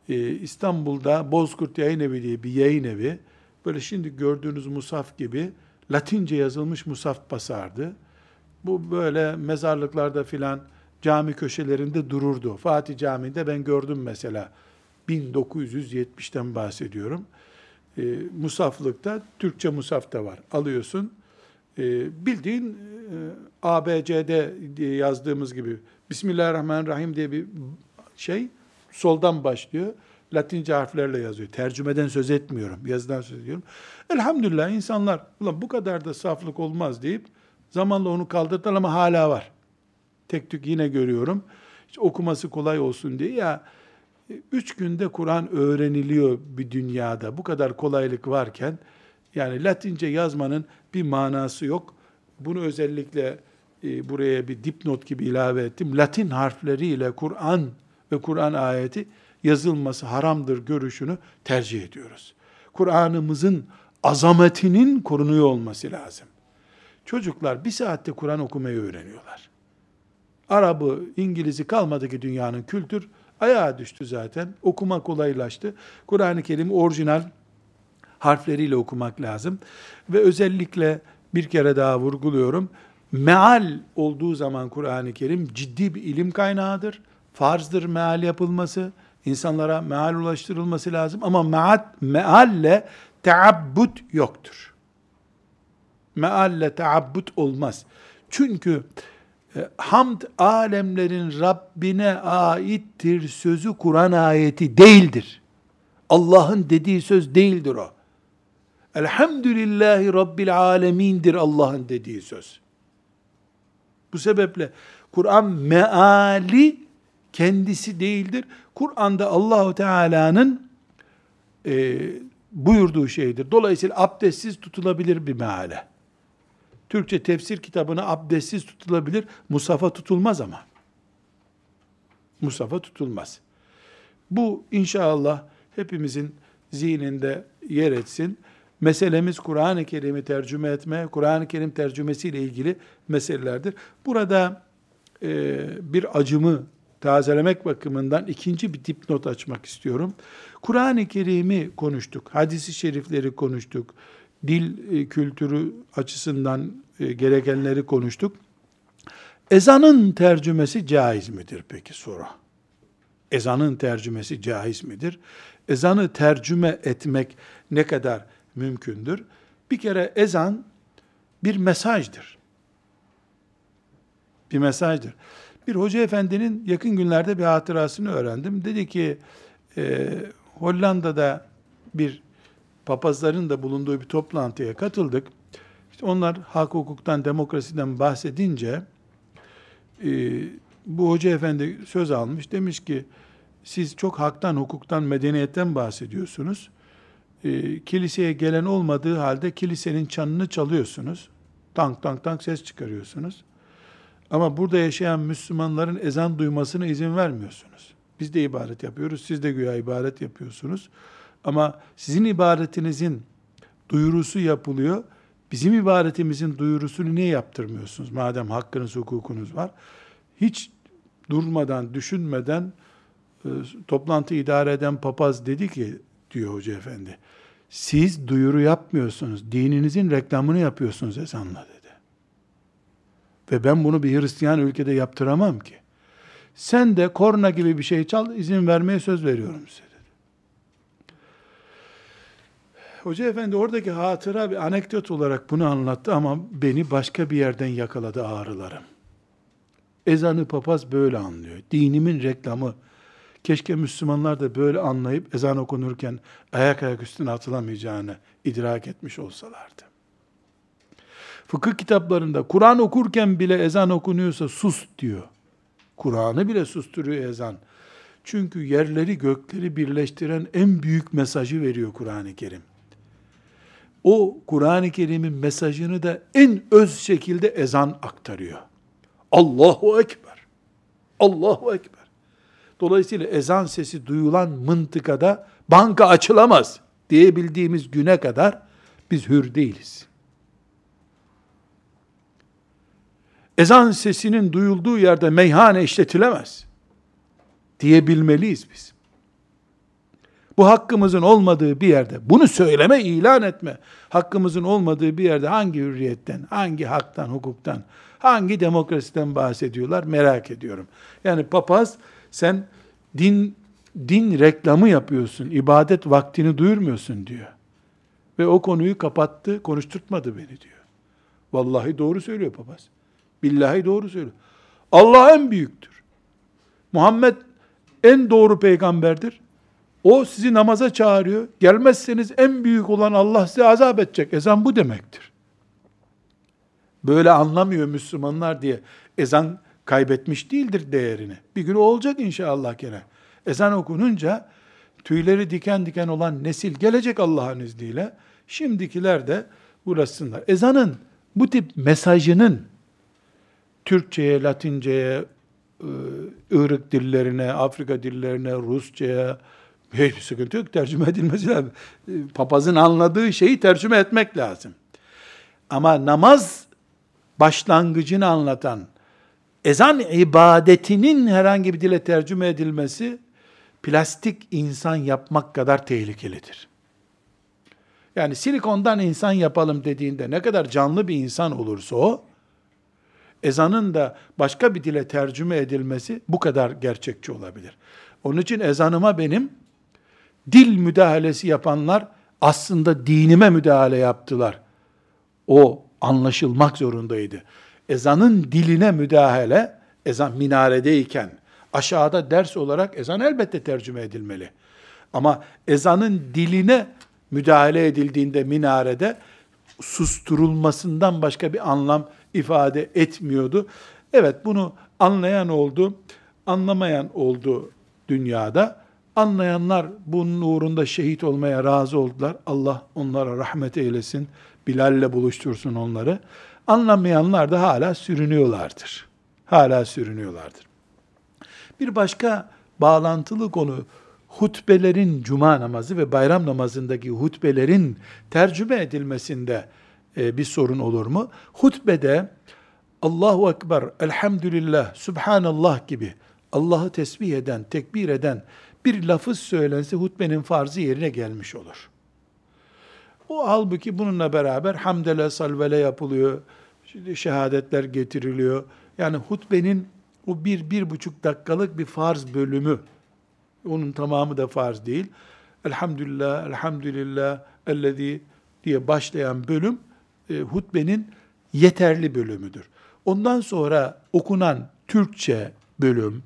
e, İstanbul'da Bozkurt Yayın Evi diye bir yayın evi böyle şimdi gördüğünüz musaf gibi Latince yazılmış musaf basardı. Bu böyle mezarlıklarda filan cami köşelerinde dururdu. Fatih Camii'nde ben gördüm mesela 1970'ten bahsediyorum. E, musaflıkta Türkçe musaf da var. Alıyorsun. E, bildiğin e, ABC'de diye yazdığımız gibi Bismillahirrahmanirrahim diye bir şey soldan başlıyor. Latince harflerle yazıyor. Tercümeden söz etmiyorum. Yazıdan söz ediyorum. Elhamdülillah insanlar ulan bu kadar da saflık olmaz deyip zamanla onu kaldırdılar ama hala var. Tek tük yine görüyorum. Hiç okuması kolay olsun diye ya üç günde Kur'an öğreniliyor bir dünyada. Bu kadar kolaylık varken yani Latince yazmanın bir manası yok. Bunu özellikle e, buraya bir dipnot gibi ilave ettim. Latin harfleriyle Kur'an ve Kur'an ayeti yazılması haramdır görüşünü tercih ediyoruz. Kur'an'ımızın azametinin korunuyor olması lazım. Çocuklar bir saatte Kur'an okumayı öğreniyorlar. Arabı, İngiliz'i kalmadı ki dünyanın kültür ayağa düştü zaten. Okuma kolaylaştı. Kur'an-ı Kerim orijinal harfleriyle okumak lazım. Ve özellikle bir kere daha vurguluyorum. Meal olduğu zaman Kur'an-ı Kerim ciddi bir ilim kaynağıdır. Farzdır meal yapılması. insanlara meal ulaştırılması lazım. Ama meal, mealle teabbut yoktur. Mealle teabbut olmaz. Çünkü hamd alemlerin Rabbine aittir sözü Kur'an ayeti değildir. Allah'ın dediği söz değildir o. Elhamdülillahi Rabbil alemindir Allah'ın dediği söz. Bu sebeple Kur'an meali kendisi değildir. Kur'an'da Allahu Teala'nın e, buyurduğu şeydir. Dolayısıyla abdestsiz tutulabilir bir meale. Türkçe tefsir kitabına abdestsiz tutulabilir, Musafa tutulmaz ama. Musafa tutulmaz. Bu inşallah hepimizin zihninde yer etsin. Meselemiz Kur'an-ı Kerim'i tercüme etme, Kur'an-ı Kerim tercümesiyle ilgili meselelerdir. Burada e, bir acımı tazelemek bakımından ikinci bir dipnot açmak istiyorum. Kur'an-ı Kerim'i konuştuk, hadisi şerifleri konuştuk, dil e, kültürü açısından e, gerekenleri konuştuk. Ezanın tercümesi caiz midir peki soru? Ezanın tercümesi caiz midir? Ezanı tercüme etmek ne kadar mümkündür? Bir kere ezan bir mesajdır. Bir mesajdır. Bir hoca efendinin yakın günlerde bir hatırasını öğrendim. Dedi ki e, Hollanda'da bir papazların da bulunduğu bir toplantıya katıldık. İşte onlar hak hukuktan, demokrasiden bahsedince e, bu hoca efendi söz almış. Demiş ki siz çok haktan, hukuktan, medeniyetten bahsediyorsunuz. E, kiliseye gelen olmadığı halde kilisenin çanını çalıyorsunuz. Tank tank tank ses çıkarıyorsunuz. Ama burada yaşayan Müslümanların ezan duymasına izin vermiyorsunuz. Biz de ibadet yapıyoruz, siz de güya ibadet yapıyorsunuz. Ama sizin ibadetinizin duyurusu yapılıyor. Bizim ibadetimizin duyurusunu niye yaptırmıyorsunuz? Madem hakkınız, hukukunuz var. Hiç durmadan, düşünmeden e, toplantı idare eden papaz dedi ki, diyor Hoca Efendi, Siz duyuru yapmıyorsunuz. Dininizin reklamını yapıyorsunuz ezanla dedi. Ve ben bunu bir Hristiyan ülkede yaptıramam ki. Sen de korna gibi bir şey çal, izin vermeye söz veriyorum size dedi. Hoca efendi oradaki hatıra bir anekdot olarak bunu anlattı ama beni başka bir yerden yakaladı ağrılarım. Ezanı papaz böyle anlıyor. Dinimin reklamı. Keşke Müslümanlar da böyle anlayıp ezan okunurken ayak ayak üstüne atılamayacağını idrak etmiş olsalardı. Fıkıh kitaplarında Kur'an okurken bile ezan okunuyorsa sus diyor. Kur'an'ı bile susturuyor ezan. Çünkü yerleri gökleri birleştiren en büyük mesajı veriyor Kur'an-ı Kerim. O Kur'an-ı Kerim'in mesajını da en öz şekilde ezan aktarıyor. Allahu Ekber. Allahu Ekber. Dolayısıyla ezan sesi duyulan mıntıkada banka açılamaz diyebildiğimiz güne kadar biz hür değiliz. Ezan sesinin duyulduğu yerde meyhane işletilemez diyebilmeliyiz biz. Bu hakkımızın olmadığı bir yerde, bunu söyleme, ilan etme, hakkımızın olmadığı bir yerde hangi hürriyetten, hangi haktan, hukuktan, hangi demokrasiden bahsediyorlar merak ediyorum. Yani papaz sen din din reklamı yapıyorsun, ibadet vaktini duyurmuyorsun diyor. Ve o konuyu kapattı, konuşturtmadı beni diyor. Vallahi doğru söylüyor papaz. Billahi doğru söylüyor. Allah en büyüktür. Muhammed en doğru peygamberdir. O sizi namaza çağırıyor. Gelmezseniz en büyük olan Allah size azap edecek. Ezan bu demektir. Böyle anlamıyor Müslümanlar diye ezan kaybetmiş değildir değerini. Bir gün olacak inşallah gene. Ezan okununca tüyleri diken diken olan nesil gelecek Allah'ın izniyle. Şimdikiler de uğraşsınlar. Ezanın bu tip mesajının Türkçe'ye, Latince'ye, Irak dillerine, Afrika dillerine, Rusça'ya, hiçbir sıkıntı yok. Tercüme edilmesi lazım. Papazın anladığı şeyi tercüme etmek lazım. Ama namaz başlangıcını anlatan, ezan ibadetinin herhangi bir dile tercüme edilmesi, plastik insan yapmak kadar tehlikelidir. Yani silikondan insan yapalım dediğinde ne kadar canlı bir insan olursa o, ezanın da başka bir dile tercüme edilmesi bu kadar gerçekçi olabilir. Onun için ezanıma benim dil müdahalesi yapanlar aslında dinime müdahale yaptılar. O anlaşılmak zorundaydı. Ezanın diline müdahale, ezan minaredeyken, aşağıda ders olarak ezan elbette tercüme edilmeli. Ama ezanın diline müdahale edildiğinde minarede susturulmasından başka bir anlam ifade etmiyordu. Evet bunu anlayan oldu, anlamayan oldu dünyada. Anlayanlar bunun uğrunda şehit olmaya razı oldular. Allah onlara rahmet eylesin. Bilal'le buluştursun onları. Anlamayanlar da hala sürünüyorlardır. Hala sürünüyorlardır. Bir başka bağlantılı konu hutbelerin cuma namazı ve bayram namazındaki hutbelerin tercüme edilmesinde e, bir sorun olur mu? Hutbede Allahu Ekber, Elhamdülillah, Subhanallah gibi Allah'ı tesbih eden, tekbir eden bir lafız söylense hutbenin farzı yerine gelmiş olur. O halbuki bununla beraber hamdele salvele yapılıyor, şehadetler getiriliyor. Yani hutbenin o bir, bir buçuk dakikalık bir farz bölümü, onun tamamı da farz değil. Elhamdülillah, elhamdülillah, ellezî diye başlayan bölüm, e, hutbenin yeterli bölümüdür. Ondan sonra okunan Türkçe bölüm,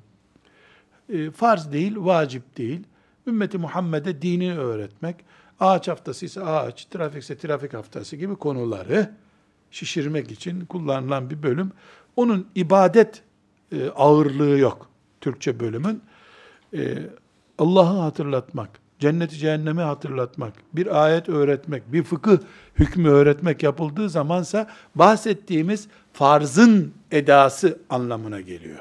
e, farz değil, vacip değil. Ümmeti Muhammed'e dini öğretmek, ağaç haftası ise ağaç, trafik ise trafik haftası gibi konuları şişirmek için kullanılan bir bölüm. Onun ibadet e, ağırlığı yok Türkçe bölümün. E, Allah'ı hatırlatmak, cenneti cehennemi hatırlatmak, bir ayet öğretmek, bir fıkıh hükmü öğretmek yapıldığı zamansa bahsettiğimiz farzın edası anlamına geliyor.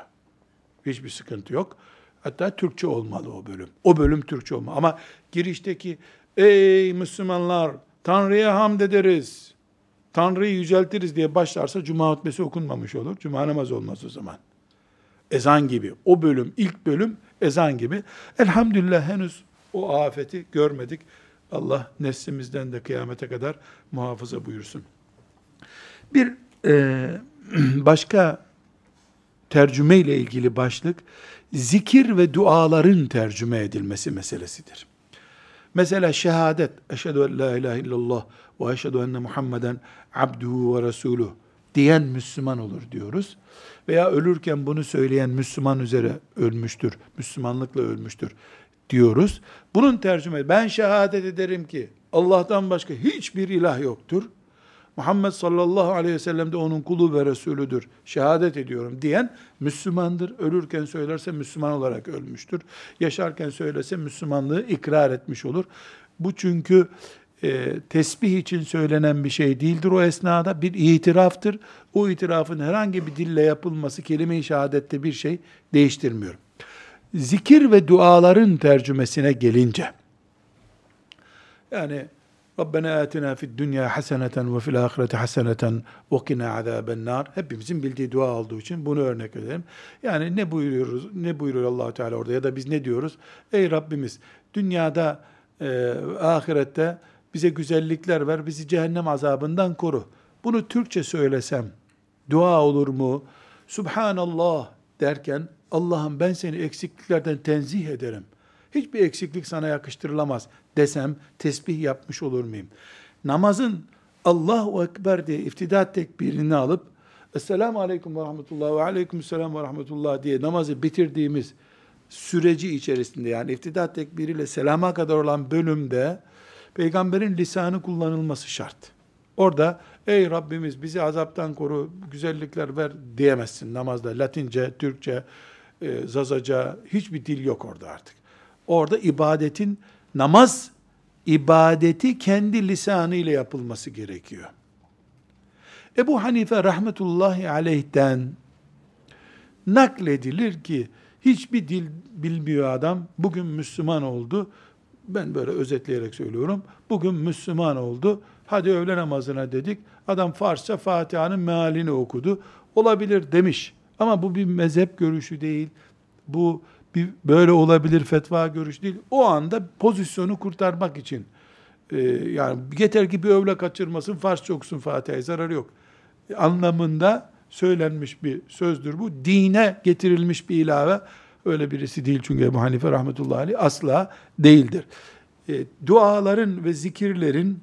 Hiçbir sıkıntı yok. Hatta Türkçe olmalı o bölüm. O bölüm Türkçe olmalı. Ama girişteki ey Müslümanlar Tanrı'ya hamd ederiz, Tanrı'yı yüceltiriz diye başlarsa cuma hutbesi okunmamış olur. Cuma namazı olmaz o zaman. Ezan gibi. O bölüm, ilk bölüm ezan gibi. Elhamdülillah henüz o afeti görmedik. Allah neslimizden de kıyamete kadar muhafaza buyursun. Bir e, başka tercüme ile ilgili başlık, zikir ve duaların tercüme edilmesi meselesidir. Mesela şehadet, eşhedü en la ilahe illallah ve eşhedü enne Muhammeden abduhu ve resuluh diyen Müslüman olur diyoruz. Veya ölürken bunu söyleyen Müslüman üzere ölmüştür, Müslümanlıkla ölmüştür diyoruz. Bunun tercüme, ben şehadet ederim ki Allah'tan başka hiçbir ilah yoktur. Muhammed sallallahu aleyhi ve sellem de onun kulu ve Resulüdür. Şehadet ediyorum diyen Müslümandır. Ölürken söylerse Müslüman olarak ölmüştür. Yaşarken söylese Müslümanlığı ikrar etmiş olur. Bu çünkü e, tesbih için söylenen bir şey değildir o esnada. Bir itiraftır. O itirafın herhangi bir dille yapılması kelime-i şehadette bir şey değiştirmiyor. Zikir ve duaların tercümesine gelince, yani Rabbena atina fid dünya haseneten ve fil ahireti haseneten ve kina azaben nar. Hepimizin bildiği dua olduğu için bunu örnek edelim. Yani ne buyuruyoruz? Ne buyuruyor Allahu Teala orada ya da biz ne diyoruz? Ey Rabbimiz dünyada e, ahirette bize güzellikler ver, bizi cehennem azabından koru. Bunu Türkçe söylesem dua olur mu? Subhanallah derken Allah'ım ben seni eksikliklerden tenzih ederim. Hiçbir eksiklik sana yakıştırılamaz desem tesbih yapmış olur muyum? Namazın Allahu Ekber diye iftidat tekbirini alıp Esselamu Aleyküm ve Rahmetullah ve Aleyküm Selam ve Rahmetullah diye namazı bitirdiğimiz süreci içerisinde yani iftidat tekbiriyle selama kadar olan bölümde peygamberin lisanı kullanılması şart. Orada ey Rabbimiz bizi azaptan koru, güzellikler ver diyemezsin namazda. Latince, Türkçe, e, Zazaca hiçbir dil yok orada artık. Orada ibadetin namaz ibadeti kendi lisanı ile yapılması gerekiyor. Ebu Hanife rahmetullahi aleyhten nakledilir ki hiçbir dil bilmiyor adam bugün Müslüman oldu. Ben böyle özetleyerek söylüyorum. Bugün Müslüman oldu. Hadi öğle namazına dedik. Adam Farsça Fatiha'nın mealini okudu. Olabilir demiş. Ama bu bir mezhep görüşü değil. Bu bir böyle olabilir fetva görüş değil. O anda pozisyonu kurtarmak için e, yani yeter ki bir övle kaçırmasın, Farsça okusun Fatiha'ya zararı yok. Anlamında söylenmiş bir sözdür bu. Dine getirilmiş bir ilave. Öyle birisi değil çünkü Ebu Hanife rahmetullahi aleyh asla değildir. E, duaların ve zikirlerin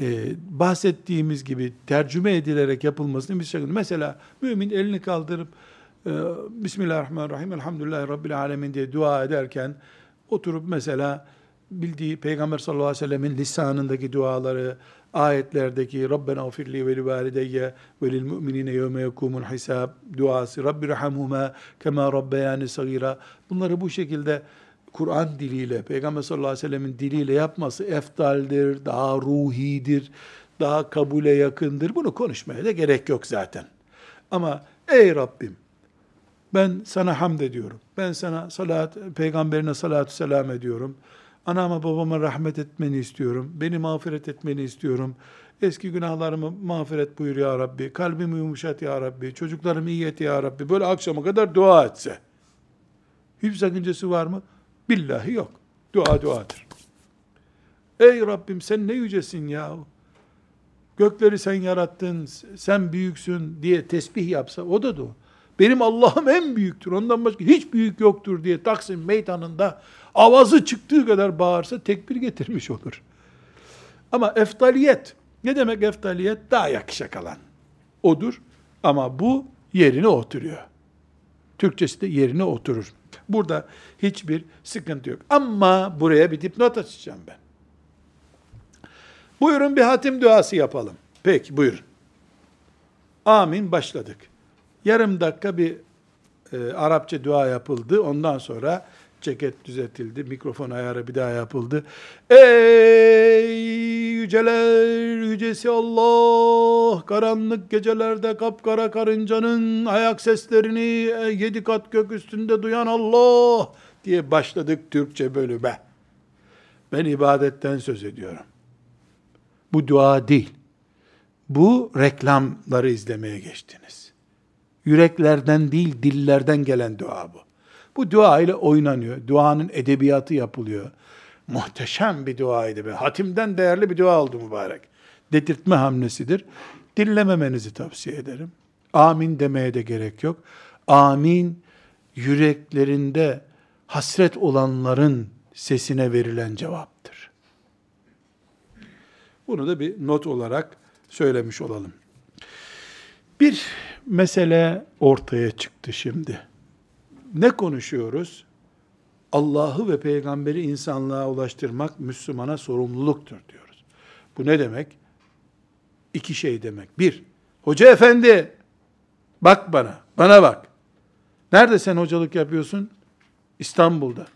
e, bahsettiğimiz gibi tercüme edilerek yapılmasını bir şekilde mesela mümin elini kaldırıp Bismillahirrahmanirrahim Elhamdülillahi Rabbil Alemin diye dua ederken oturup mesela bildiği Peygamber sallallahu aleyhi ve sellemin lisanındaki duaları, ayetlerdeki Rabbena ufirli ve li ve lil mu'minine yevme yekumul hisab duası, Rabbi rahamhuma kema rabbeyani sagira. Bunları bu şekilde Kur'an diliyle, Peygamber sallallahu aleyhi ve sellemin diliyle yapması eftaldir, daha ruhidir, daha kabule yakındır. Bunu konuşmaya da gerek yok zaten. Ama ey Rabbim ben sana hamd ediyorum. Ben sana salat, peygamberine salatü selam ediyorum. Anama babama rahmet etmeni istiyorum. Beni mağfiret etmeni istiyorum. Eski günahlarımı mağfiret buyur ya Rabbi. Kalbimi yumuşat ya Rabbi. Çocuklarımı iyi et ya Rabbi. Böyle akşama kadar dua etse. Hiçbir sakıncası var mı? Billahi yok. Dua duadır. Ey Rabbim sen ne yücesin ya. Gökleri sen yarattın, sen büyüksün diye tesbih yapsa o da dua. Benim Allah'ım en büyüktür. Ondan başka hiç büyük yoktur diye Taksim meydanında avazı çıktığı kadar bağırsa tekbir getirmiş olur. Ama eftaliyet, ne demek eftaliyet? Daha yakışa alan. Odur. Ama bu yerine oturuyor. Türkçesi de yerine oturur. Burada hiçbir sıkıntı yok. Ama buraya bir dipnot açacağım ben. Buyurun bir hatim duası yapalım. Peki buyurun. Amin başladık. Yarım dakika bir e, Arapça dua yapıldı. Ondan sonra ceket düzeltildi. Mikrofon ayarı bir daha yapıldı. Ey yüceler yücesi Allah karanlık gecelerde kapkara karıncanın ayak seslerini yedi kat gök üstünde duyan Allah diye başladık Türkçe bölüme. Ben ibadetten söz ediyorum. Bu dua değil. Bu reklamları izlemeye geçtiniz. Yüreklerden değil dillerden gelen dua bu. Bu dua ile oynanıyor. Duanın edebiyatı yapılıyor. Muhteşem bir duaydı be. Hatimden değerli bir dua oldu mübarek. Dedirtme hamlesidir. Dinlememenizi tavsiye ederim. Amin demeye de gerek yok. Amin yüreklerinde hasret olanların sesine verilen cevaptır. Bunu da bir not olarak söylemiş olalım. Bir mesele ortaya çıktı şimdi. Ne konuşuyoruz? Allah'ı ve peygamberi insanlığa ulaştırmak Müslümana sorumluluktur diyoruz. Bu ne demek? İki şey demek. Bir, hoca efendi bak bana, bana bak. Nerede sen hocalık yapıyorsun? İstanbul'da.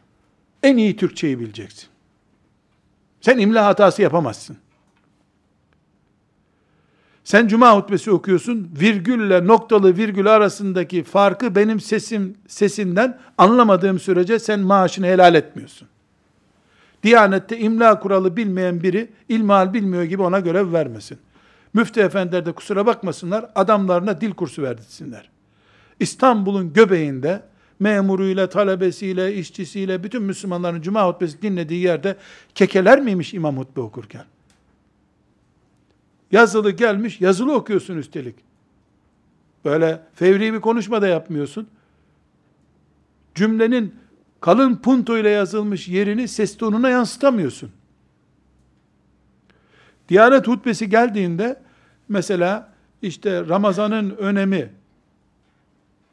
En iyi Türkçeyi bileceksin. Sen imla hatası yapamazsın. Sen cuma hutbesi okuyorsun, virgülle noktalı virgül arasındaki farkı benim sesim sesinden anlamadığım sürece sen maaşını helal etmiyorsun. Diyanette imla kuralı bilmeyen biri ilmihal bilmiyor gibi ona görev vermesin. Müftü efendiler de kusura bakmasınlar, adamlarına dil kursu verdirsinler. İstanbul'un göbeğinde memuruyla, talebesiyle, işçisiyle, bütün Müslümanların cuma hutbesi dinlediği yerde kekeler miymiş imam hutbe okurken? Yazılı gelmiş, yazılı okuyorsun üstelik. Böyle fevri bir konuşma da yapmıyorsun. Cümlenin kalın punto ile yazılmış yerini ses tonuna yansıtamıyorsun. Diyanet hutbesi geldiğinde mesela işte Ramazan'ın önemi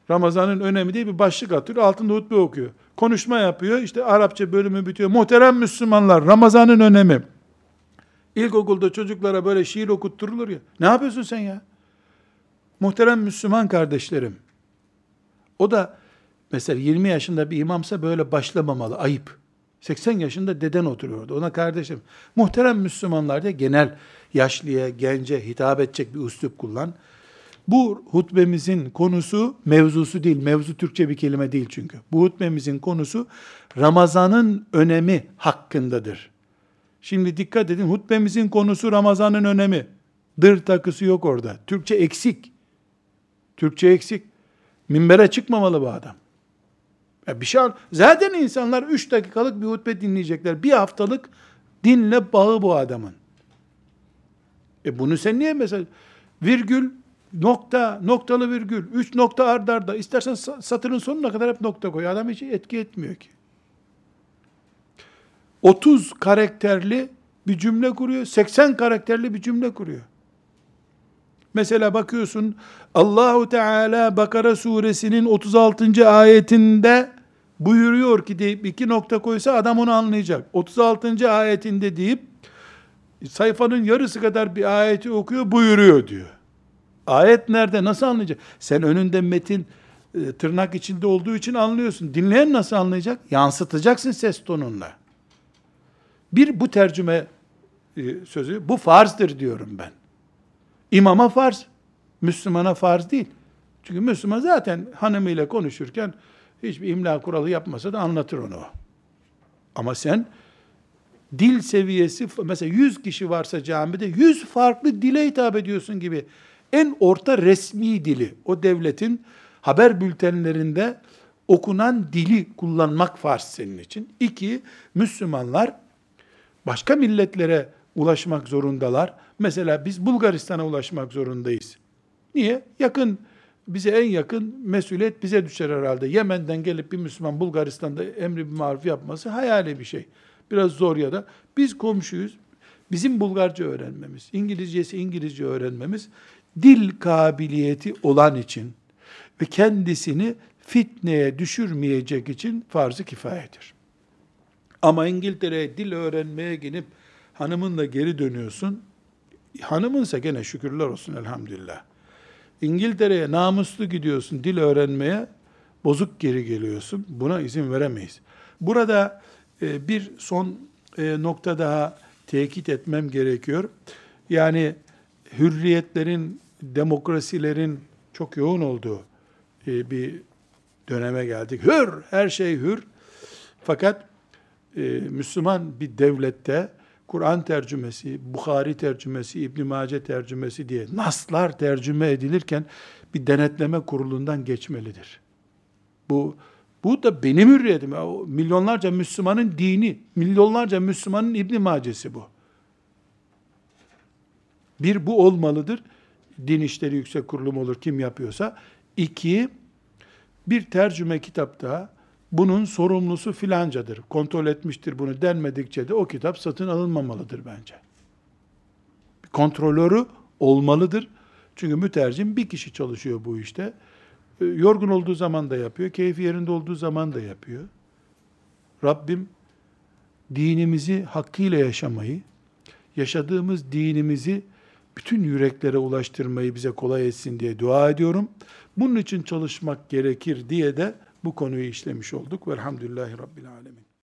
Ramazan'ın önemi diye bir başlık atıyor. Altında hutbe okuyor. Konuşma yapıyor. İşte Arapça bölümü bitiyor. Muhterem Müslümanlar Ramazan'ın önemi. İlkokulda çocuklara böyle şiir okutturulur ya. Ne yapıyorsun sen ya? Muhterem Müslüman kardeşlerim. O da mesela 20 yaşında bir imamsa böyle başlamamalı. Ayıp. 80 yaşında deden oturuyordu. Ona kardeşim, muhterem Müslümanlar diye genel yaşlıya, gence hitap edecek bir üslup kullan. Bu hutbemizin konusu mevzusu değil. Mevzu Türkçe bir kelime değil çünkü. Bu hutbemizin konusu Ramazan'ın önemi hakkındadır. Şimdi dikkat edin hutbemizin konusu Ramazan'ın önemi. Dır takısı yok orada. Türkçe eksik. Türkçe eksik. Minbere çıkmamalı bu adam. Ya bir şey zaten insanlar 3 dakikalık bir hutbe dinleyecekler. Bir haftalık dinle bağı bu adamın. E bunu sen niye mesela virgül nokta, noktalı virgül, üç nokta ardarda, arda. istersen satırın sonuna kadar hep nokta koy. Adam hiç etki etmiyor ki. 30 karakterli bir cümle kuruyor, 80 karakterli bir cümle kuruyor. Mesela bakıyorsun Allahu Teala Bakara suresinin 36. ayetinde buyuruyor ki deyip iki nokta koysa adam onu anlayacak. 36. ayetinde deyip sayfanın yarısı kadar bir ayeti okuyor buyuruyor diyor. Ayet nerede? Nasıl anlayacak? Sen önünde metin e, tırnak içinde olduğu için anlıyorsun. Dinleyen nasıl anlayacak? Yansıtacaksın ses tonunla. Bir bu tercüme e, sözü, bu farzdır diyorum ben. İmama farz, Müslümana farz değil. Çünkü Müslüman zaten hanımıyla konuşurken hiçbir imla kuralı yapmasa da anlatır onu. Ama sen dil seviyesi, mesela 100 kişi varsa camide 100 farklı dile hitap ediyorsun gibi en orta resmi dili, o devletin haber bültenlerinde okunan dili kullanmak farz senin için. İki, Müslümanlar başka milletlere ulaşmak zorundalar. Mesela biz Bulgaristan'a ulaşmak zorundayız. Niye? Yakın, bize en yakın mesuliyet bize düşer herhalde. Yemen'den gelip bir Müslüman Bulgaristan'da emri bir maruf yapması hayali bir şey. Biraz zor ya da biz komşuyuz. Bizim Bulgarca öğrenmemiz, İngilizcesi İngilizce öğrenmemiz dil kabiliyeti olan için ve kendisini fitneye düşürmeyecek için farz-ı kifayedir. Ama İngiltere'ye dil öğrenmeye gidip hanımınla geri dönüyorsun. Hanımınsa gene şükürler olsun elhamdülillah. İngiltere'ye namuslu gidiyorsun dil öğrenmeye, bozuk geri geliyorsun. Buna izin veremeyiz. Burada e, bir son e, nokta daha tekit etmem gerekiyor. Yani hürriyetlerin demokrasilerin çok yoğun olduğu e, bir döneme geldik. Hür, her şey hür. Fakat e, Müslüman bir devlette Kur'an tercümesi, Bukhari tercümesi, İbn Mace tercümesi diye naslar tercüme edilirken bir denetleme kurulundan geçmelidir. Bu Bu da benim hürriyetim. Milyonlarca Müslümanın dini, milyonlarca Müslümanın İbn Macesi bu. Bir bu olmalıdır. Din İşleri Yüksek Kurulum olur kim yapıyorsa. İki, bir tercüme kitapta bunun sorumlusu filancadır, kontrol etmiştir bunu denmedikçe de o kitap satın alınmamalıdır bence. Bir kontrolörü olmalıdır. Çünkü mütercim bir kişi çalışıyor bu işte. Ee, yorgun olduğu zaman da yapıyor, keyfi yerinde olduğu zaman da yapıyor. Rabbim dinimizi hakkıyla yaşamayı, yaşadığımız dinimizi bütün yüreklere ulaştırmayı bize kolay etsin diye dua ediyorum. Bunun için çalışmak gerekir diye de bu konuyu işlemiş olduk. Velhamdülillahi Rabbil Alemin.